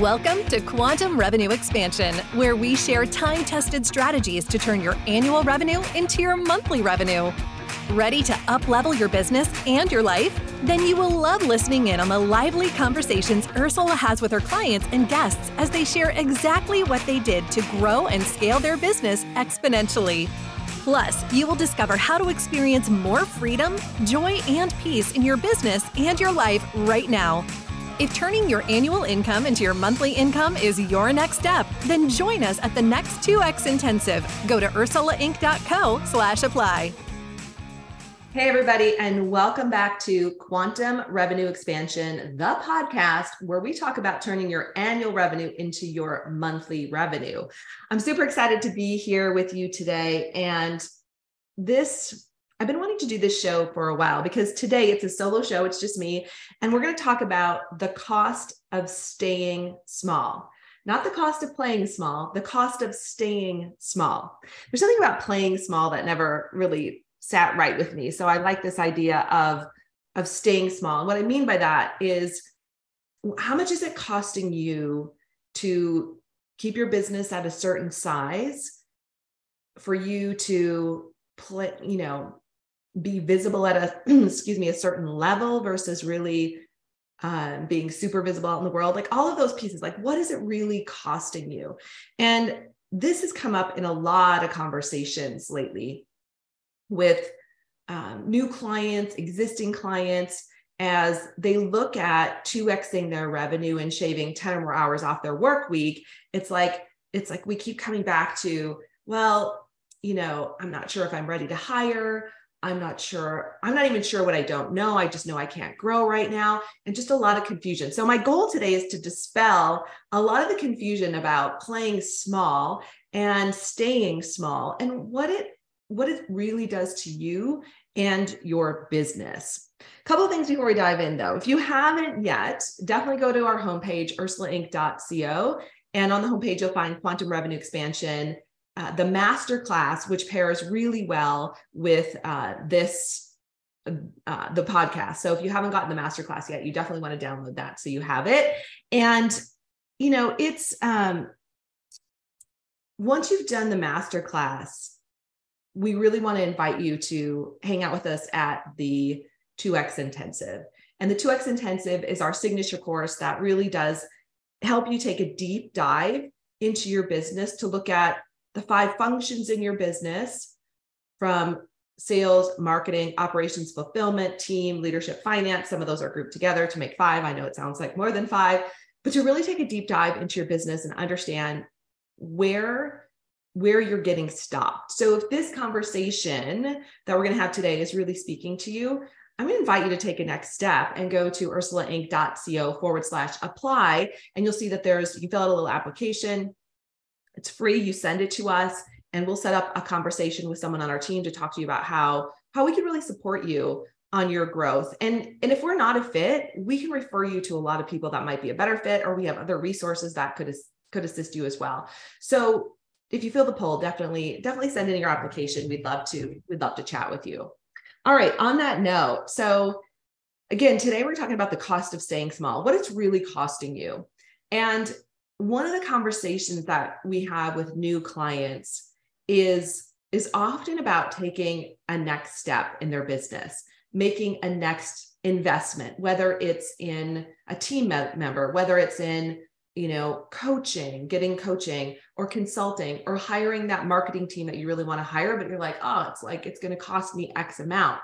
Welcome to Quantum Revenue Expansion, where we share time tested strategies to turn your annual revenue into your monthly revenue. Ready to uplevel your business and your life? Then you will love listening in on the lively conversations Ursula has with her clients and guests as they share exactly what they did to grow and scale their business exponentially. Plus, you will discover how to experience more freedom, joy, and peace in your business and your life right now if turning your annual income into your monthly income is your next step, then join us at the next 2X Intensive. Go to ursulainc.co slash apply. Hey, everybody, and welcome back to Quantum Revenue Expansion, the podcast where we talk about turning your annual revenue into your monthly revenue. I'm super excited to be here with you today. And this I've been wanting to do this show for a while because today it's a solo show, it's just me. And we're going to talk about the cost of staying small. Not the cost of playing small, the cost of staying small. There's something about playing small that never really sat right with me. So I like this idea of, of staying small. And what I mean by that is how much is it costing you to keep your business at a certain size for you to play, you know, be visible at a excuse me a certain level versus really um, being super visible out in the world. Like all of those pieces like what is it really costing you? And this has come up in a lot of conversations lately with um, new clients existing clients as they look at 2xing their revenue and shaving 10 or more hours off their work week. It's like it's like we keep coming back to well you know i'm not sure if i'm ready to hire I'm not sure. I'm not even sure what I don't know. I just know I can't grow right now and just a lot of confusion. So, my goal today is to dispel a lot of the confusion about playing small and staying small and what it what it really does to you and your business. A couple of things before we dive in though. If you haven't yet, definitely go to our homepage ursulainc.co and on the homepage you'll find quantum revenue expansion uh, the master class, which pairs really well with uh, this, uh, the podcast. So if you haven't gotten the master class yet, you definitely want to download that so you have it. And, you know, it's, um, once you've done the master class, we really want to invite you to hang out with us at the 2X Intensive. And the 2X Intensive is our signature course that really does help you take a deep dive into your business to look at the five functions in your business from sales, marketing, operations, fulfillment, team, leadership, finance. Some of those are grouped together to make five. I know it sounds like more than five, but to really take a deep dive into your business and understand where where you're getting stopped. So if this conversation that we're going to have today is really speaking to you, I'm going to invite you to take a next step and go to ursulainc.co forward slash apply. And you'll see that there's, you can fill out a little application. It's free. You send it to us, and we'll set up a conversation with someone on our team to talk to you about how how we can really support you on your growth. And and if we're not a fit, we can refer you to a lot of people that might be a better fit, or we have other resources that could could assist you as well. So if you feel the pull, definitely definitely send in your application. We'd love to we'd love to chat with you. All right. On that note, so again, today we're talking about the cost of staying small, what it's really costing you. And one of the conversations that we have with new clients is is often about taking a next step in their business, making a next investment, whether it's in a team member, whether it's in you know coaching getting coaching or consulting or hiring that marketing team that you really want to hire but you're like oh it's like it's going to cost me x amount.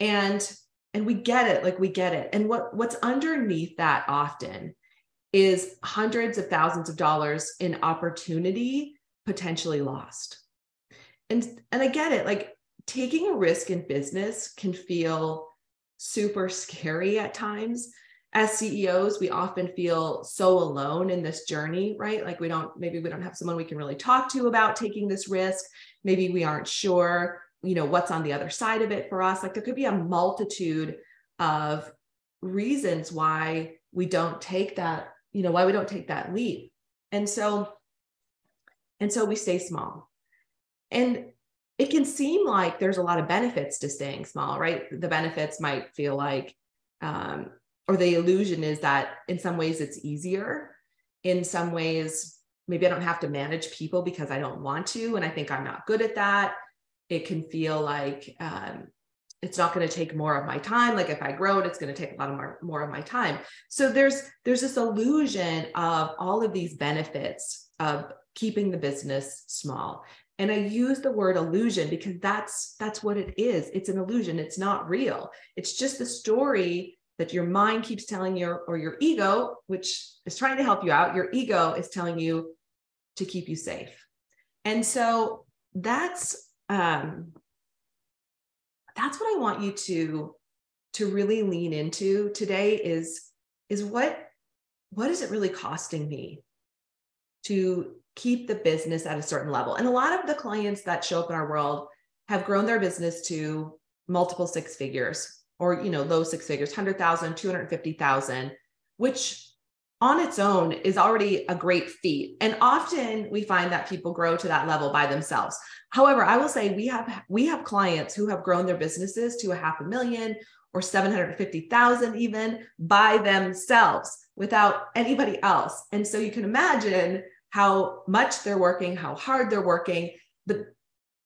And and we get it like we get it. And what what's underneath that often is hundreds of thousands of dollars in opportunity potentially lost and and i get it like taking a risk in business can feel super scary at times as CEOs, we often feel so alone in this journey, right? Like we don't, maybe we don't have someone we can really talk to about taking this risk. Maybe we aren't sure you know what's on the other side of it for us like there could be a multitude of reasons why we don't take that you know why we don't take that leap. And so and so we stay small. And it can seem like there's a lot of benefits to staying small right? The benefits might feel like um, or the illusion is that in some ways it's easier. In some ways maybe i don't have to manage people because i don't want to and i think i'm not good at that. It can feel like um, it's not going to take more of my time. Like if i grow it it's going to take a lot of more, more of my time. So there's there's this illusion of all of these benefits of keeping the business small. And i use the word illusion because that's that's what it is. It's an illusion. It's not real. It's just the story that your mind keeps telling you or your ego which is trying to help you out your ego is telling you to keep you safe. And so that's um, that's what I want you to to really lean into today is is what what is it really costing me to keep the business at a certain level? And a lot of the clients that show up in our world have grown their business to multiple six figures or you know low six figures 100000 250000 which on its own is already a great feat. And often we find that people grow to that level by themselves. However i will say we have we have clients who have grown their businesses to a half a million or 750,000 even by themselves without anybody else. And so you can imagine how much they're working how hard they're working. But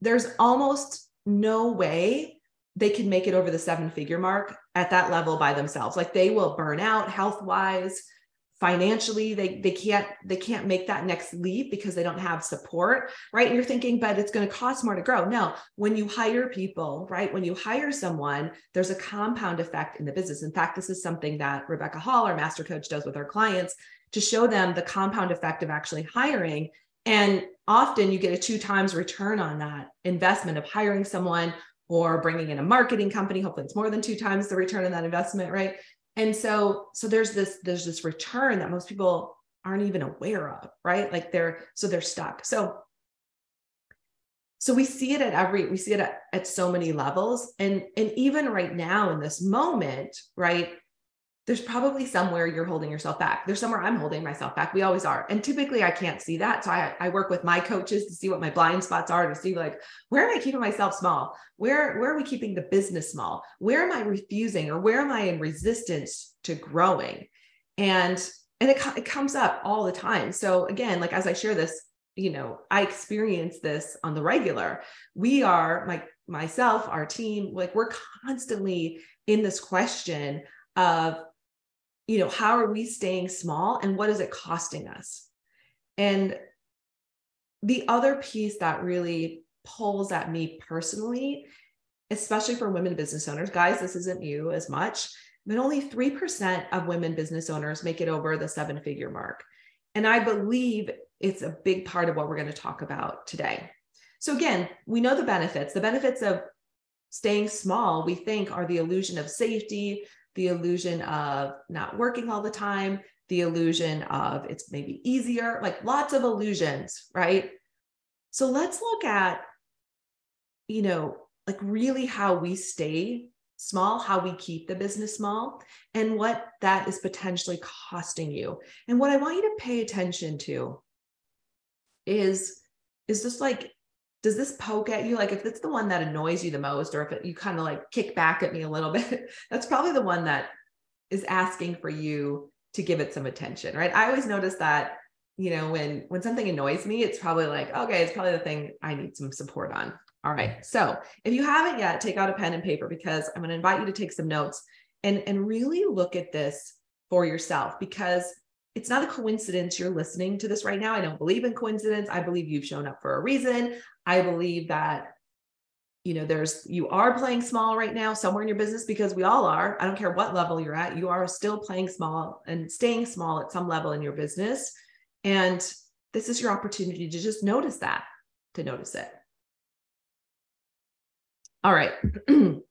there's almost no way they can make it over the seven figure mark at that level by themselves. Like they will burn out health wise financially they they can't they can't make that next leap because they don't have support right? And you're thinking but it's going to cost more to grow. No when you hire people right when you hire someone there's a compound effect in the business. In fact this is something that rebecca hall our master coach does with our clients to show them the compound effect of actually hiring. And often you get a two times return on that investment of hiring someone or bringing in a marketing company. Hopefully it's more than two times the return on that investment right and so so there's this there's this return that most people aren't even aware of right? Like they're so they're stuck. So so we see it at every we see it at, at so many levels. And and even right now in this moment right there's probably somewhere you're holding yourself back. There's somewhere I'm holding myself back. We always are. And typically I can't see that. So I, I work with my coaches to see what my blind spots are, to see like, where am I keeping myself small? Where, where are we keeping the business small? Where am I refusing or where am I in resistance to growing? And, and it, it comes up all the time. So again, like, as I share this, you know, I experience this on the regular. We are my, myself, our team, like we're constantly in this question of you know, how are we staying small and what is it costing us? And the other piece that really pulls at me personally, especially for women business owners, guys, this isn't you as much, but only 3% of women business owners make it over the seven figure mark. And I believe it's a big part of what we're going to talk about today. So, again, we know the benefits. The benefits of staying small, we think, are the illusion of safety, the illusion of not working all the time, the illusion of it's maybe easier, like lots of illusions, right? So let's look at, you know, like really how we stay small, how we keep the business small, and what that is potentially costing you. And what I want you to pay attention to is is just like does this poke at you? Like if it's the one that annoys you the most, or if it, you kind of like kick back at me a little bit, that's probably the one that is asking for you to give it some attention, right? I always notice that, you know, when when something annoys me, it's probably like, okay, it's probably the thing I need some support on. All right. Mm. So if you haven't yet, take out a pen and paper because I'm going to invite you to take some notes and, and really look at this for yourself because it's not a coincidence you're listening to this right now. I don't believe in coincidence. I believe you've shown up for a reason. I believe that you know there's you are playing small right now somewhere in your business because we all are i don't care what level you're at you are still playing small and staying small at some level in your business and this is your opportunity to just notice that to notice it all right the,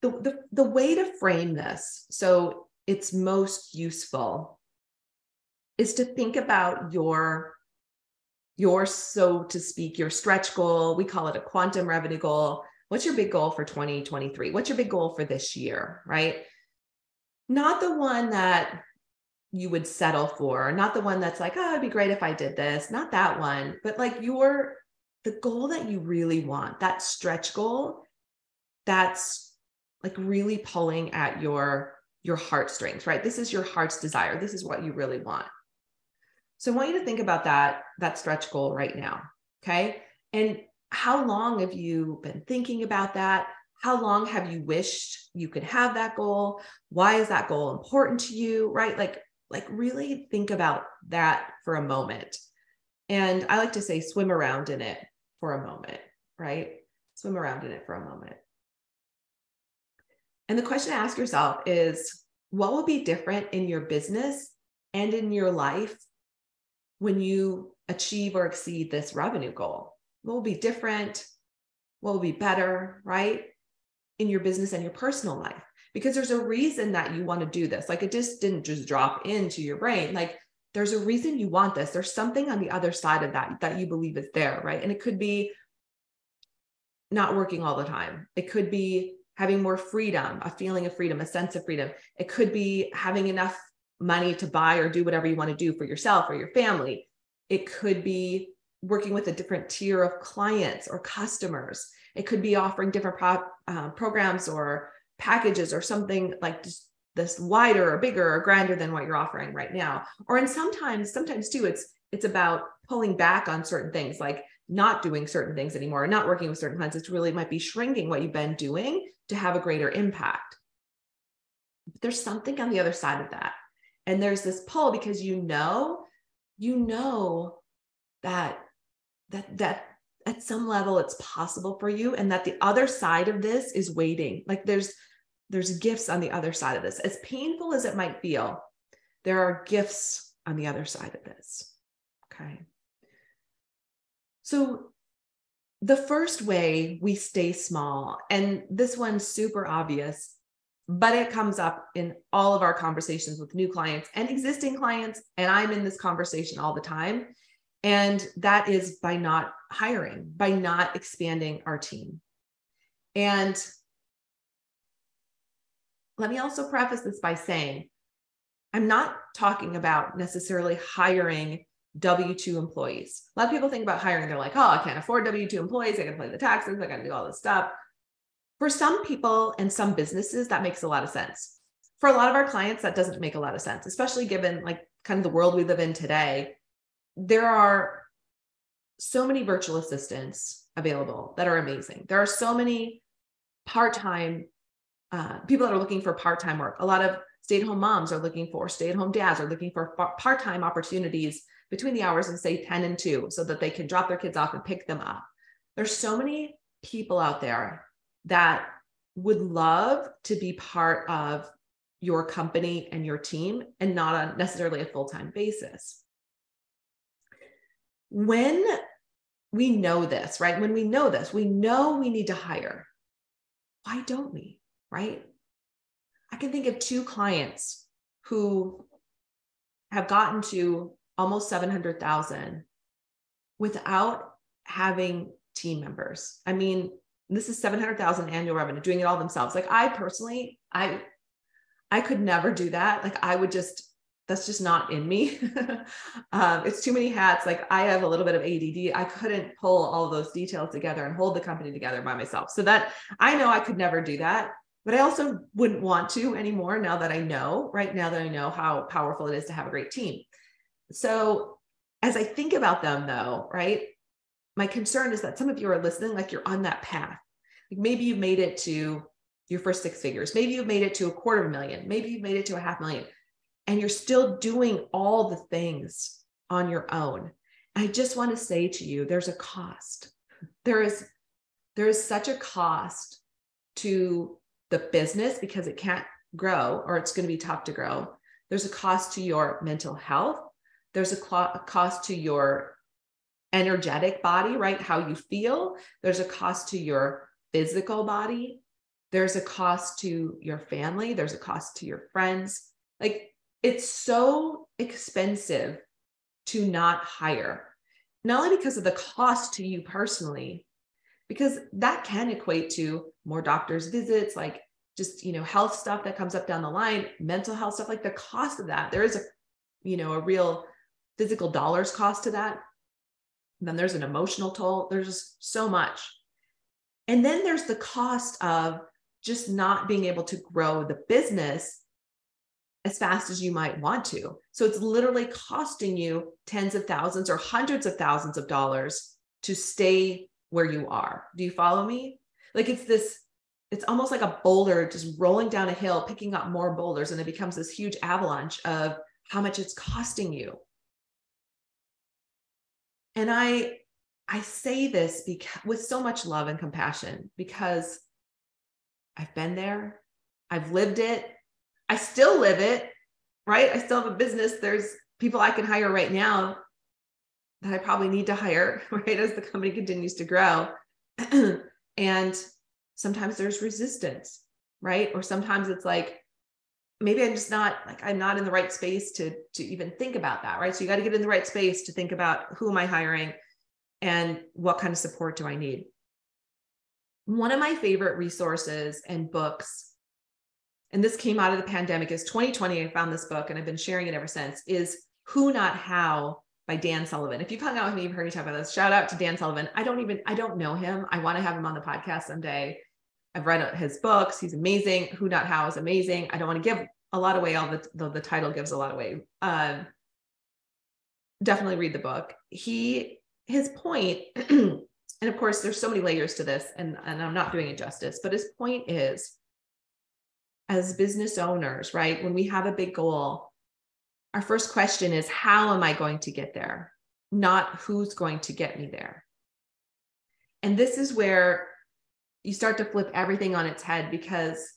the the way to frame this so it's most useful is to think about your your, so to speak, your stretch goal. We call it a quantum revenue goal. What's your big goal for 2023? What's your big goal for this year, right? Not the one that you would settle for, not the one that's like, oh, it'd be great if I did this, not that one, but like your the goal that you really want, that stretch goal that's like really pulling at your your heartstrings, right? This is your heart's desire. This is what you really want. So I want you to think about that, that stretch goal right now. Okay. And how long have you been thinking about that? How long have you wished you could have that goal? Why is that goal important to you? Right. Like, like really think about that for a moment. And I like to say swim around in it for a moment, right? Swim around in it for a moment. And the question to ask yourself is what will be different in your business and in your life when you achieve or exceed this revenue goal? What will be different? What will be better, right? In your business and your personal life. Because there's a reason that you want to do this. Like it just didn't just drop into your brain. Like there's a reason you want this. There's something on the other side of that that you believe is there, right? And it could be not working all the time. It could be having more freedom, a feeling of freedom, a sense of freedom. It could be having enough money to buy or do whatever you want to do for yourself or your family. It could be working with a different tier of clients or customers. It could be offering different pro- uh, programs or packages or something like this wider or bigger or grander than what you're offering right now. Or and sometimes, sometimes too, it's it's about pulling back on certain things, like not doing certain things anymore, or not working with certain clients. It's really might be shrinking what you've been doing to have a greater impact. But there's something on the other side of that. And there's this pull because you know you know that that that at some level it's possible for you and that the other side of this is waiting. Like there's there's gifts on the other side of this. As painful as it might feel there are gifts on the other side of this. Okay. So the first way we stay small and this one's super obvious but it comes up in all of our conversations with new clients and existing clients. And I'm in this conversation all the time. And that is by not hiring, by not expanding our team. And let me also preface this by saying I'm not talking about necessarily hiring W 2 employees. A lot of people think about hiring, they're like, oh, I can't afford W 2 employees. I to pay the taxes. I got to do all this stuff. For some people and some businesses, that makes a lot of sense. For a lot of our clients, that doesn't make a lot of sense, especially given like kind of the world we live in today. There are so many virtual assistants available that are amazing. There are so many part time uh, people that are looking for part time work. A lot of stay at home moms are looking for, stay at home dads are looking for part time opportunities between the hours of say 10 and 2 so that they can drop their kids off and pick them up. There's so many people out there that would love to be part of your company and your team and not on necessarily a full-time basis. When we know this, right? When we know this, we know we need to hire. Why don't we? Right? I can think of two clients who have gotten to almost 700,000 without having team members. I mean, this is 700,000 annual revenue doing it all themselves. Like I personally, I I could never do that. Like I would just that's just not in me. um, it's too many hats. Like I have a little bit of ADD. I couldn't pull all those details together and hold the company together by myself. So that I know I could never do that. but I also wouldn't want to anymore now that I know, right now that I know how powerful it is to have a great team. So as I think about them though, right, my concern is that some of you are listening like you're on that path. Like maybe you made it to your first six figures. Maybe you've made it to a quarter of a million. Maybe you've made it to a half million and you're still doing all the things on your own. I just want to say to you, there's a cost. There is, there is such a cost to the business because it can't grow or it's going to be tough to grow. There's a cost to your mental health. There's a, co- a cost to your energetic body, right? How you feel. There's a cost to your physical body. There's a cost to your family. There's a cost to your friends. Like it's so expensive to not hire, not only because of the cost to you personally, because that can equate to more doctors' visits, like just you know health stuff that comes up down the line, mental health stuff, like the cost of that. There is a you know a real physical dollars cost to that. And then there's an emotional toll. There's just so much. And then there's the cost of just not being able to grow the business as fast as you might want to. So it's literally costing you tens of thousands or hundreds of thousands of dollars to stay where you are. Do you follow me? Like it's this, it's almost like a boulder just rolling down a hill, picking up more boulders, and it becomes this huge avalanche of how much it's costing you. And I I say this because with so much love and compassion because I've been there, I've lived it, I still live it, right? I still have a business. There's people I can hire right now that I probably need to hire, right? As the company continues to grow. and sometimes there's resistance, right? Or sometimes it's like, maybe I'm just not like I'm not in the right space to to even think about that, right? So you got to get in the right space to think about who am I hiring and what kind of support do I need. One of my favorite resources and books and this came out of the pandemic is 2020 i found this book and i've been sharing it ever since is who not how by dan sullivan. If you've hung out with me you've heard me talk about this. Shout out to dan sullivan. I don't even i don't know him. I want to have him on the podcast someday i've read his books he's amazing who not how is amazing i don't want to give a lot away the, the title gives a lot away um, definitely read the book he his point and of course there's so many layers to this and, and i'm not doing it justice but his point is as business owners, right? When we have a big goal, our first question is how am I going to get there? Not who's going to get me there. And this is where you start to flip everything on its head because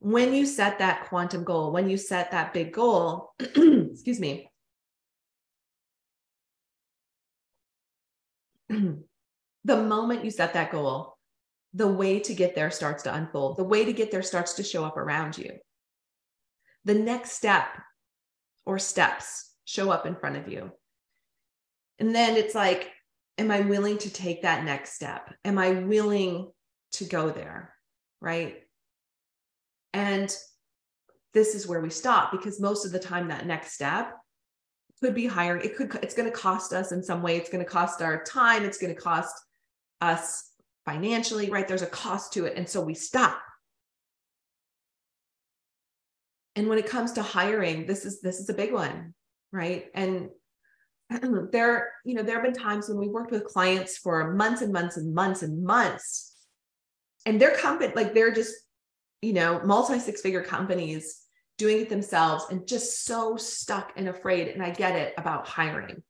when you set that quantum goal, when you set that big goal, excuse me, the moment you set that goal, the way to get there starts to unfold. The way to get there starts to show up around you. The next step or steps show up in front of you. And then it's like, am I willing to take that next step? Am I willing to go there? Right. And this is where we stop because most of the time, that next step could be higher. It could, it's going to cost us in some way. It's going to cost our time. It's going to cost us financially, right? There's a cost to it. And so we stop. And when it comes to hiring, this is this is a big one, right? And there, you know, there have been times when we worked with clients for months and months and months and months. And their company, like they're just, you know, multi six figure companies doing it themselves and just so stuck and afraid. And I get it about hiring.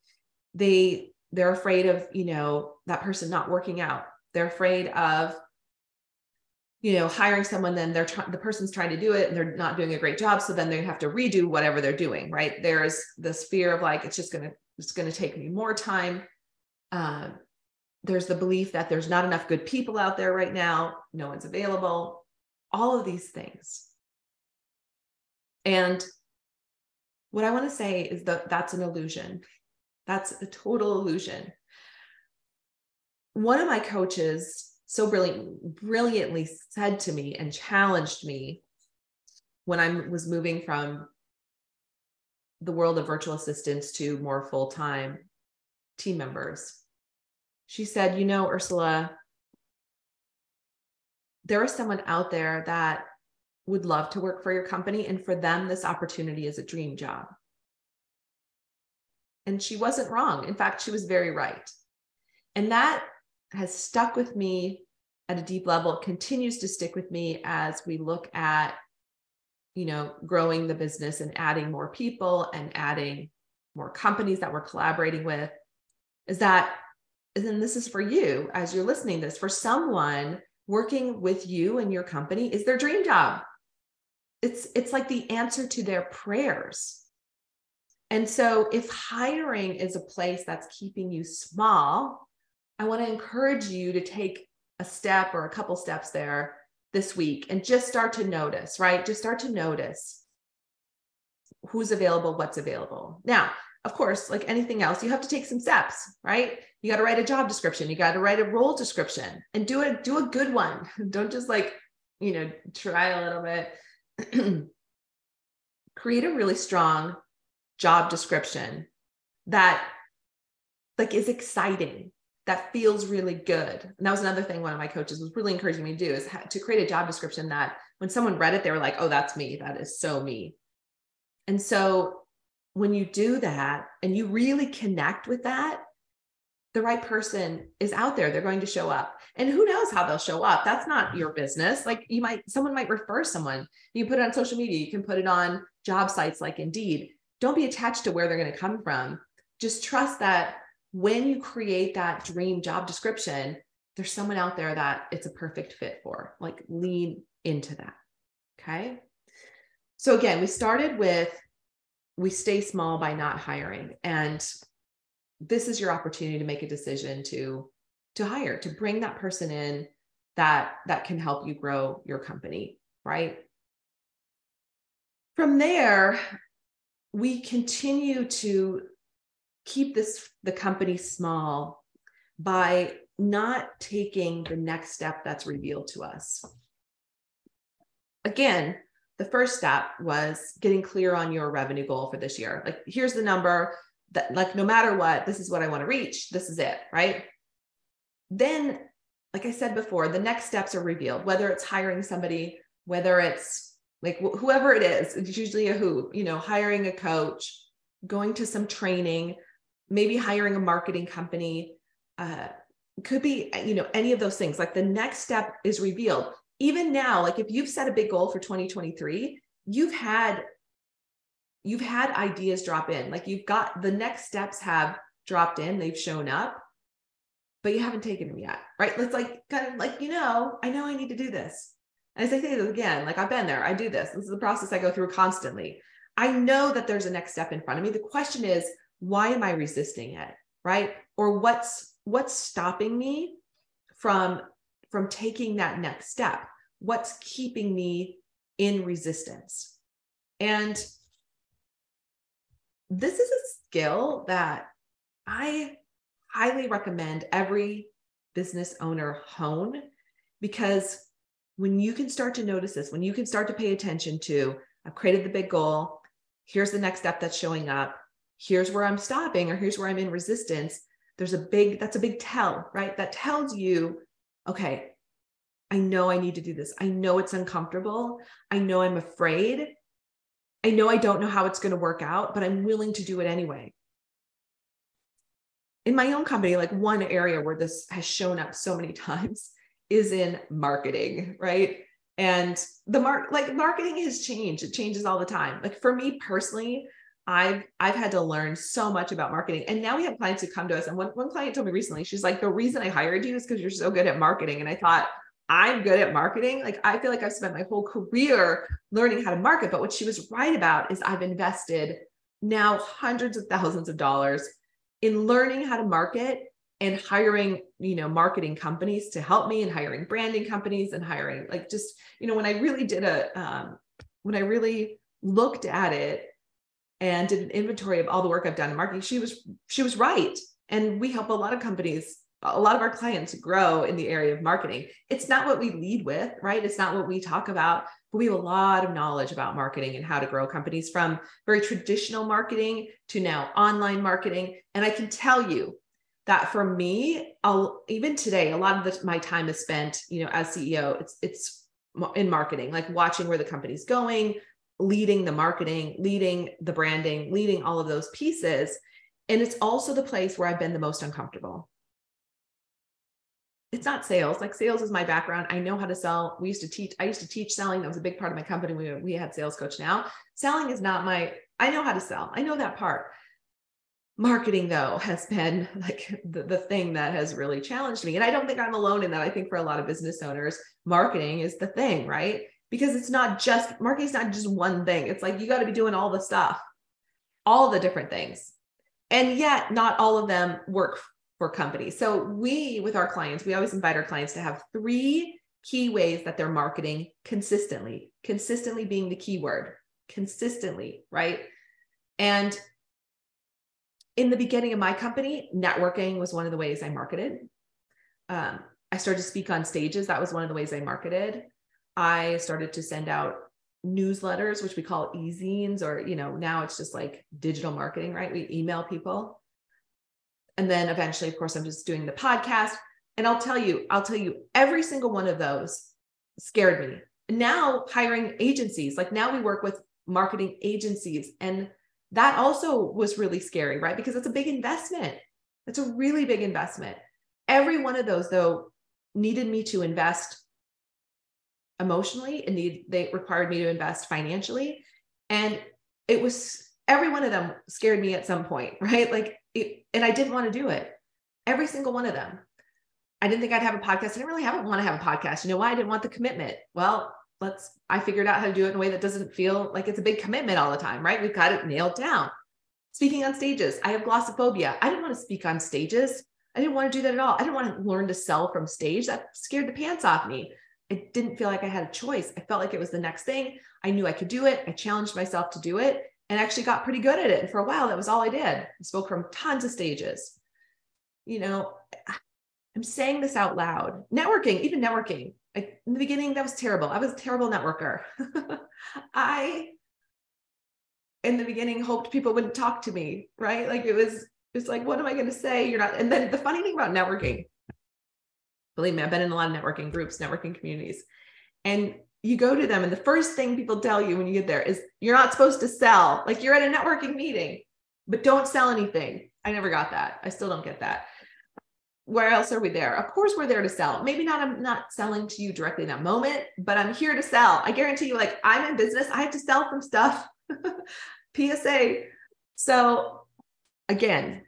They they're afraid of, you know, that person not working out they're afraid of, you know, hiring someone, then they're trying, the person's trying to do it and they're not doing a great job. So then they have to redo whatever they're doing, right? There's this fear of like, it's just going to, it's going to take me more time. Um, there's the belief that there's not enough good people out there right now. No one's available. All of these things. And what I want to say is that that's an illusion. That's a total illusion one of my coaches so brilliant, brilliantly said to me and challenged me when I was moving from the world of virtual assistants to more full time team members. She said, You know, Ursula, there is someone out there that would love to work for your company. And for them, this opportunity is a dream job. And she wasn't wrong. In fact, she was very right. And that has stuck with me at a deep level, it continues to stick with me as we look at, you know, growing the business and adding more people and adding more companies that we're collaborating with. Is that, and this is for you as you're listening this, for someone working with you and your company is their dream job. It's it's like the answer to their prayers. And so if hiring is a place that's keeping you small, I want to encourage you to take a step or a couple steps there this week and just start to notice, right? Just start to notice who's available, what's available. Now, of course, like anything else, you have to take some steps, right? You got to write a job description, you got to write a role description and do it, do a good one. Don't just like, you know, try a little bit. Create a really strong job description that like is exciting that feels really good. And that was another thing one of my coaches was really encouraging me to do is to create a job description that when someone read it, they were like, oh, that's me. That is so me. And so when you do that and you really connect with that, the right person is out there. They're going to show up. And who knows how they'll show up? That's not your business. Like you might, someone might refer someone. You put it on social media, you can put it on job sites like Indeed. Don't be attached to where they're going to come from. Just trust that when you create that dream job description, there's someone out there that it's a perfect fit for. Like lean into that. Okay. So again, we started with we stay small by not hiring. And this is your opportunity to make a decision to to hire, to bring that person in that that can help you grow your company, right? From there, we continue to keep this the company small by not taking the next step that's revealed to us. Again, the first step was getting clear on your revenue goal for this year. Like, here's the number that, like, no matter what, this is what I want to reach. This is it, right? Then, like I said before, the next steps are revealed, whether it's hiring somebody, whether it's like wh- whoever it is, it's usually a who, you know, hiring a coach, going to some training, maybe hiring a marketing company uh, could be you know any of those things. Like the next step is revealed. Even now like if you've set a big goal for 2023 you've had you've had ideas drop in. Like you've got the next steps have dropped in. They've shown up but you haven't taken them yet right? Let's like kind of like you know i know i need to do this. As i say this again like i've been there. I do this. This is the process i go through constantly. I know that there's a next step in front of me. The question is why am i resisting it? Right? Or what's what's stopping me from from taking that next step? What's keeping me in resistance? And this is a skill that i highly recommend every business owner hone because when you can start to notice this when you can start to pay attention to i've created the big goal. Here's the next step that's showing up here's where I'm stopping or here's where I'm in resistance, there's a big, that's a big tell, right? That tells you, okay, I know I need to do this. I know it's uncomfortable. I know I'm afraid. I know I don't know how it's going to work out, but I'm willing to do it anyway. In my own company, like one area where this has shown up so many times is in marketing, right? And the mark like marketing has changed. It changes all the time. Like for me personally, I've I've had to learn so much about marketing. And now we have clients who come to us. And one, one client told me recently, she's like, the reason I hired you is because you're so good at marketing. And I thought, I'm good at marketing. Like I feel like I've spent my whole career learning how to market. But what she was right about is I've invested now hundreds of thousands of dollars in learning how to market and hiring, you know, marketing companies to help me and hiring branding companies and hiring like just, you know, when I really did a um, when I really looked at it and did an inventory of all the work I've done in marketing, she was she was right. And we help a lot of companies, a lot of our clients grow in the area of marketing. It's not what we lead with, right? It's not what we talk about, but we have a lot of knowledge about marketing and how to grow companies from very traditional marketing to now online marketing. And I can tell you, that for me, I'll even today, a lot of the, my time is spent, you know, as CEO, it's it's in marketing, like watching where the company's going, leading the marketing, leading the branding, leading all of those pieces. And it's also the place where I've been the most uncomfortable. It's not sales. Like sales is my background. I know how to sell. We used to teach, I used to teach selling. That was a big part of my company. We, we had sales coach now. Selling is not my, I know how to sell. I know that part marketing though has been like the, the thing that has really challenged me and i don't think i'm alone in that i think for a lot of business owners marketing is the thing right because it's not just marketing is not just one thing it's like you got to be doing all the stuff all the different things and yet not all of them work for companies so we with our clients we always invite our clients to have three key ways that they're marketing consistently consistently being the key word consistently right and in the beginning of my company, networking was one of the ways I marketed. Um, I started to speak on stages. That was one of the ways I marketed. I started to send out newsletters, which we call e-zines, or you know, now it's just like digital marketing, right? We email people. And then eventually, of course, I'm just doing the podcast. And I'll tell you, I'll tell you, every single one of those scared me. Now hiring agencies, like now we work with marketing agencies and that also was really scary, right? Because it's a big investment. It's a really big investment. Every one of those, though, needed me to invest emotionally and need, they required me to invest financially. And it was every one of them scared me at some point, right? Like, it, and I didn't want to do it. Every single one of them. I didn't think I'd have a podcast. I didn't really have, want to have a podcast. You know why? I didn't want the commitment. Well, let's i figured out how to do it in a way that doesn't feel like it's a big commitment all the time right we've got it nailed down speaking on stages i have glossophobia i didn't want to speak on stages i didn't want to do that at all i didn't want to learn to sell from stage that scared the pants off me i didn't feel like i had a choice i felt like it was the next thing i knew i could do it i challenged myself to do it and actually got pretty good at it and for a while that was all i did i spoke from tons of stages you know i'm saying this out loud networking even networking in the beginning, that was terrible. I was a terrible networker. I, in the beginning, hoped people wouldn't talk to me, right? Like it was it's like, what am I going to say? You're not. And then the funny thing about networking, believe me, I've been in a lot of networking groups, networking communities, and you go to them, and the first thing people tell you when you get there is you're not supposed to sell. Like you're at a networking meeting, but don't sell anything. I never got that. I still don't get that where else are we there? Of course, we're there to sell. Maybe not, I'm not selling to you directly in that moment, but I'm here to sell. I guarantee you, like, I'm in business, I have to sell some stuff. PSA. So, again,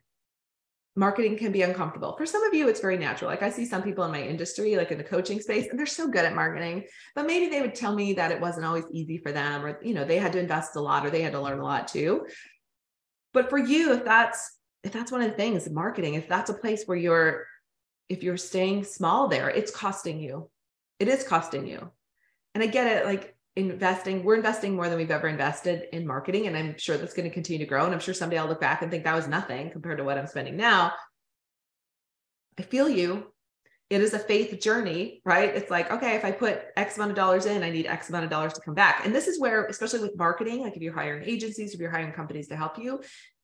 marketing can be uncomfortable. For some of you, it's very natural. Like, I see some people in my industry, like in the coaching space, and they're so good at marketing, but maybe they would tell me that it wasn't always easy for them, or, you know, they had to invest a lot or they had to learn a lot too. But for you, if that's if that's one of the things marketing if that's a place where you're if you're staying small there it's costing you it is costing you and i get it like investing we're investing more than we've ever invested in marketing and i'm sure that's going to continue to grow and i'm sure someday i'll look back and think that was nothing compared to what i'm spending now. I feel you. It is a faith journey right? It's like okay if i put x amount of dollars in i need x amount of dollars to come back. And this is where especially with marketing like if you're hiring agencies if you're hiring companies to help you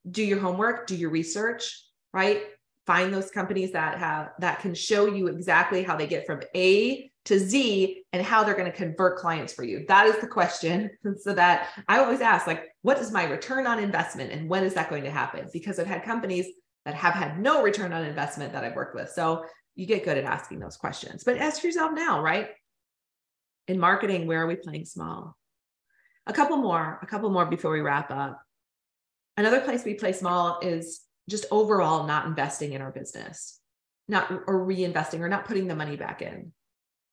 do your homework, do your research, right? Find those companies that have that can show you exactly how they get from A to Z and how they're going to convert clients for you. That is the question. so that I always ask, like, what is my return on investment and when is that going to happen? Because I've had companies that have had no return on investment that I've worked with. So you get good at asking those questions. But ask yourself now, right? In marketing, where are we playing small? A couple more, a couple more before we wrap up. Another place we play small is just overall not investing in our business, not or reinvesting or not putting the money back in.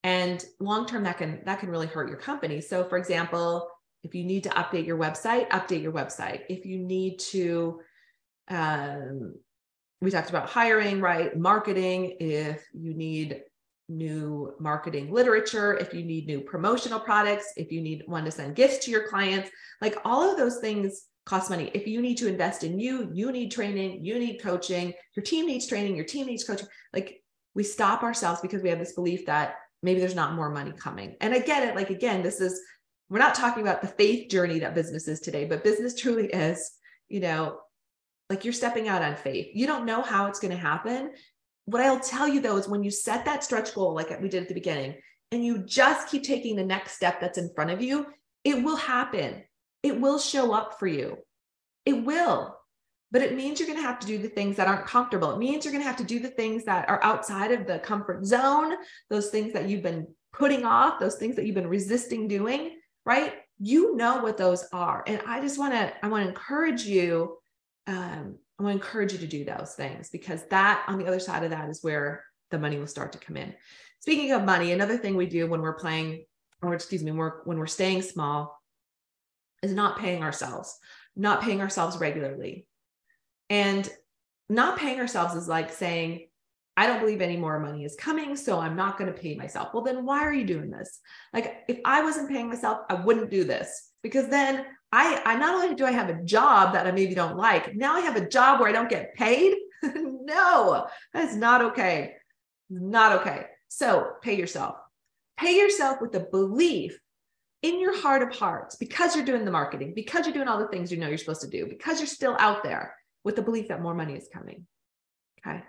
And long term that can that can really hurt your company. So for example, if you need to update your website, update your website. If you need to um, we talked about hiring, right? Marketing, if you need new marketing literature, if you need new promotional products, if you need one to send gifts to your clients, like all of those things cost money. If you need to invest in you, you need training, you need coaching, your team needs training, your team needs coaching. Like we stop ourselves because we have this belief that maybe there's not more money coming. And I get it. Like, again, this is, we're not talking about the faith journey that business is today, but business truly is, you know, like you're stepping out on faith. You don't know how it's going to happen. What I'll tell you though is when you set that stretch goal, like we did at the beginning, and you just keep taking the next step that's in front of you, it will happen. It will show up for you. It will. But it means you're going to have to do the things that aren't comfortable. It means you're going to have to do the things that are outside of the comfort zone, those things that you've been putting off, those things that you've been resisting doing, right? You know what those are. And I just want to, I want to encourage you. Um, I want to encourage you to do those things because that on the other side of that is where the money will start to come in. Speaking of money, another thing we do when we're playing, or excuse me, we're, when we're staying small, is not paying ourselves, not paying ourselves regularly. And not paying ourselves is like saying, I don't believe any more money is coming, so I'm not going to pay myself. Well, then why are you doing this? Like, if I wasn't paying myself, I wouldn't do this because then I, I not only do I have a job that I maybe don't like, now I have a job where I don't get paid. no, that's not okay. Not okay. So pay yourself. Pay yourself with the belief in your heart of hearts because you're doing the marketing, because you're doing all the things you know you're supposed to do, because you're still out there with the belief that more money is coming. Okay.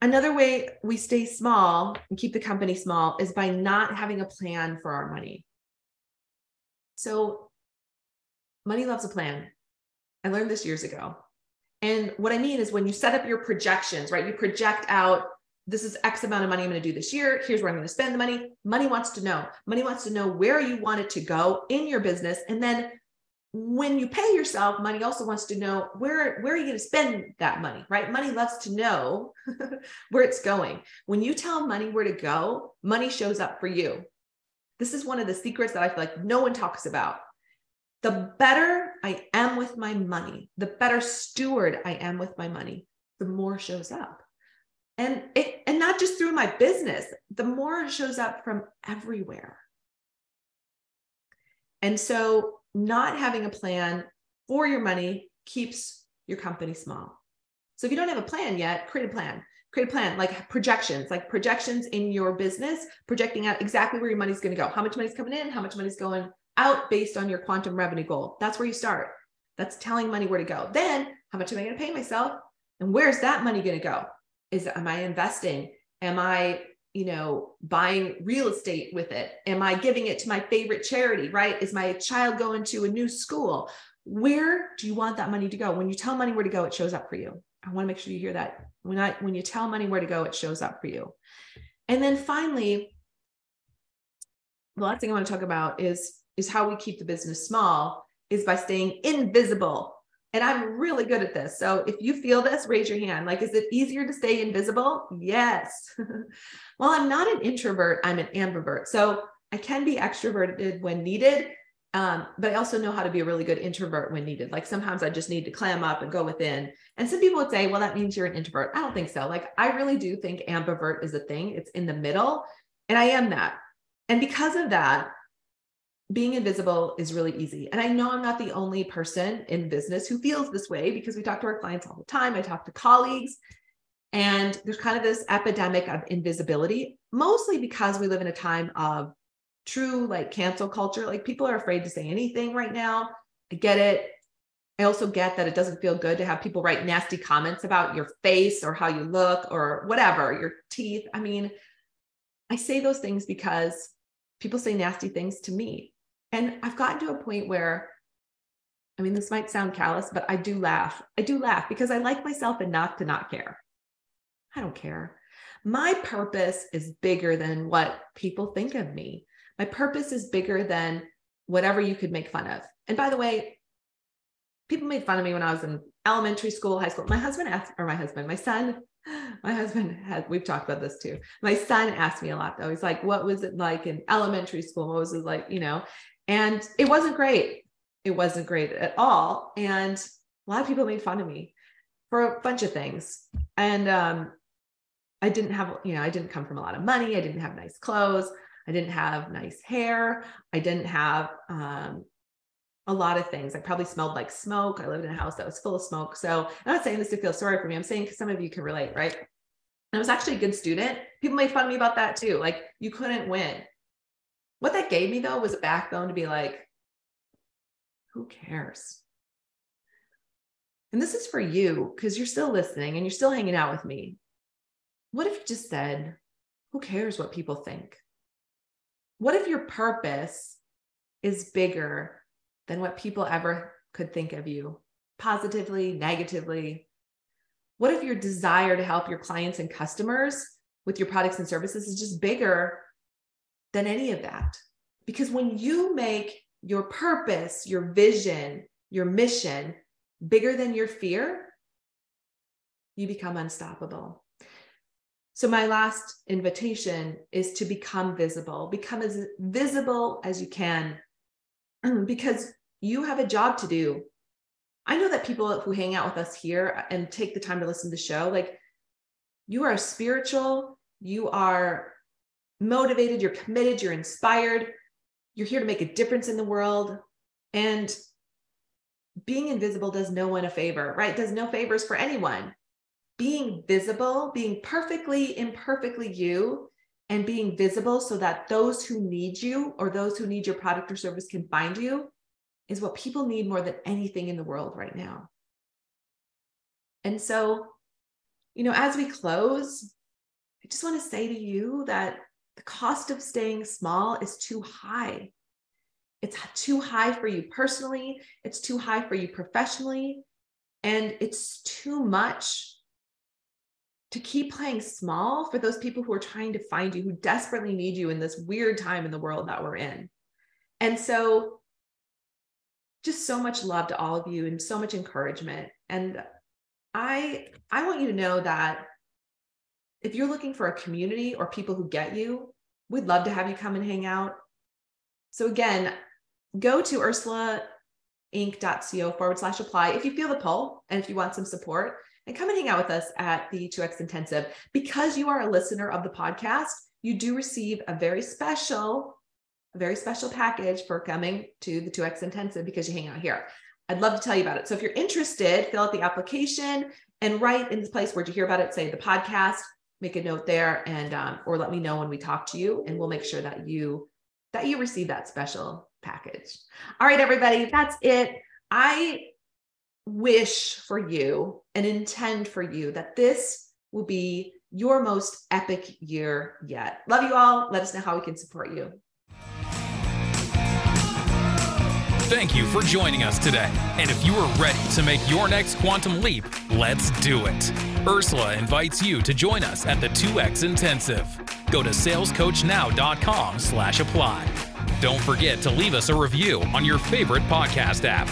Another way we stay small and keep the company small is by not having a plan for our money. So, money loves a plan. I learned this years ago. And what I mean is when you set up your projections, right? You project out this is X amount of money I'm going to do this year. Here's where I'm going to spend the money. Money wants to know. Money wants to know where you want it to go in your business. And then when you pay yourself, money also wants to know where, where are you going to spend that money, right? Money loves to know where it's going. When you tell money where to go, money shows up for you. This is one of the secrets that I feel like no one talks about. The better I am with my money, the better steward I am with my money, the more shows up and it and not just through my business the more it shows up from everywhere and so not having a plan for your money keeps your company small. So if you don't have a plan yet create a plan. Create a plan like projections like projections in your business projecting out exactly where your money's going to go. How much money's coming in how much money's going out based on your quantum revenue goal. That's where you start. That's telling money where to go. Then how much am i going to pay myself and where's that money going to go? Is am i investing? Am i you know buying real estate with it? Am i giving it to my favorite charity right? Is my child going to a new school? Where do you want that money to go? When you tell money where to go it shows up for you. I want to make sure you hear that. When i when you tell money where to go it shows up for you. And then finally the last thing i want to talk about is is how we keep the business small is by staying invisible and I'm really good at this. So if you feel this, raise your hand. Like, is it easier to stay invisible? Yes. well, I'm not an introvert, I'm an ambivert. So I can be extroverted when needed. Um, but I also know how to be a really good introvert when needed. Like sometimes I just need to clam up and go within. And some people would say, well, that means you're an introvert. I don't think so. Like I really do think ambivert is a thing, it's in the middle. And I am that. And because of that, being invisible is really easy. And I know I'm not the only person in business who feels this way because we talk to our clients all the time. I talk to colleagues, and there's kind of this epidemic of invisibility, mostly because we live in a time of true like cancel culture. Like people are afraid to say anything right now. I get it. I also get that it doesn't feel good to have people write nasty comments about your face or how you look or whatever, your teeth. I mean, I say those things because people say nasty things to me and I've gotten to a point where, I mean, this might sound callous, but I do laugh. I do laugh because I like myself enough to not care. I don't care. My purpose is bigger than what people think of me. My purpose is bigger than whatever you could make fun of. And by the way, people made fun of me when I was in elementary school, high school. My husband asked, or my husband, my son my husband had we've talked about this too my son asked me a lot though he's like what was it like in elementary school what was it like you know and it wasn't great. It wasn't great at all. And a lot of people made fun of me for a bunch of things. And um, I didn't have, you know, I didn't come from a lot of money. I didn't have nice clothes. I didn't have nice hair. I didn't have um, a lot of things. I probably smelled like smoke. I lived in a house that was full of smoke. So I'm not saying this to feel sorry for me. I'm saying because some of you can relate, right? I was actually a good student. People made fun of me about that too. Like you couldn't win. What that gave me though was a backbone to be like, who cares? And this is for you because you're still listening and you're still hanging out with me. What if you just said, who cares what people think? What if your purpose is bigger than what people ever could think of you, positively, negatively? What if your desire to help your clients and customers with your products and services is just bigger than any of that? Because when you make your purpose, your vision, your mission bigger than your fear, you become unstoppable. So, my last invitation is to become visible, become as visible as you can, because you have a job to do. I know that people who hang out with us here and take the time to listen to the show, like you are spiritual, you are motivated, you're committed, you're inspired, you're here to make a difference in the world. And being invisible does no one a favor, right? Does no favors for anyone being visible, being perfectly imperfectly you, and being visible so that those who need you or those who need your product or service can find you is what people need more than anything in the world right now. And so, you know, as we close, I just want to say to you that the cost of staying small is too high. It's too high for you personally, it's too high for you professionally, and it's too much to keep playing small for those people who are trying to find you, who desperately need you in this weird time in the world that we're in. And so, just so much love to all of you and so much encouragement. And I I want you to know that if you're looking for a community or people who get you, we'd love to have you come and hang out. So again, go to ursulainc.co forward slash apply if you feel the pull and if you want some support and come and hang out with us at the 2X Intensive. Because you are a listener of the podcast, you do receive a very special, a very special package for coming to the 2X Intensive because you hang out here. I'd love to tell you about it. So if you're interested, fill out the application and write in this place where you hear about it, say the podcast, make a note there and um, or let me know when we talk to you and we'll make sure that you that you receive that special package. All right, everybody, that's it. I wish for you and intend for you that this will be your most epic year yet. Love you all. Let us know how we can support you. Thank you for joining us today. And if you are ready to make your next quantum leap, let's do it. Ursula invites you to join us at the 2X Intensive. Go to salescoachnow.com slash apply. Don't forget to leave us a review on your favorite podcast app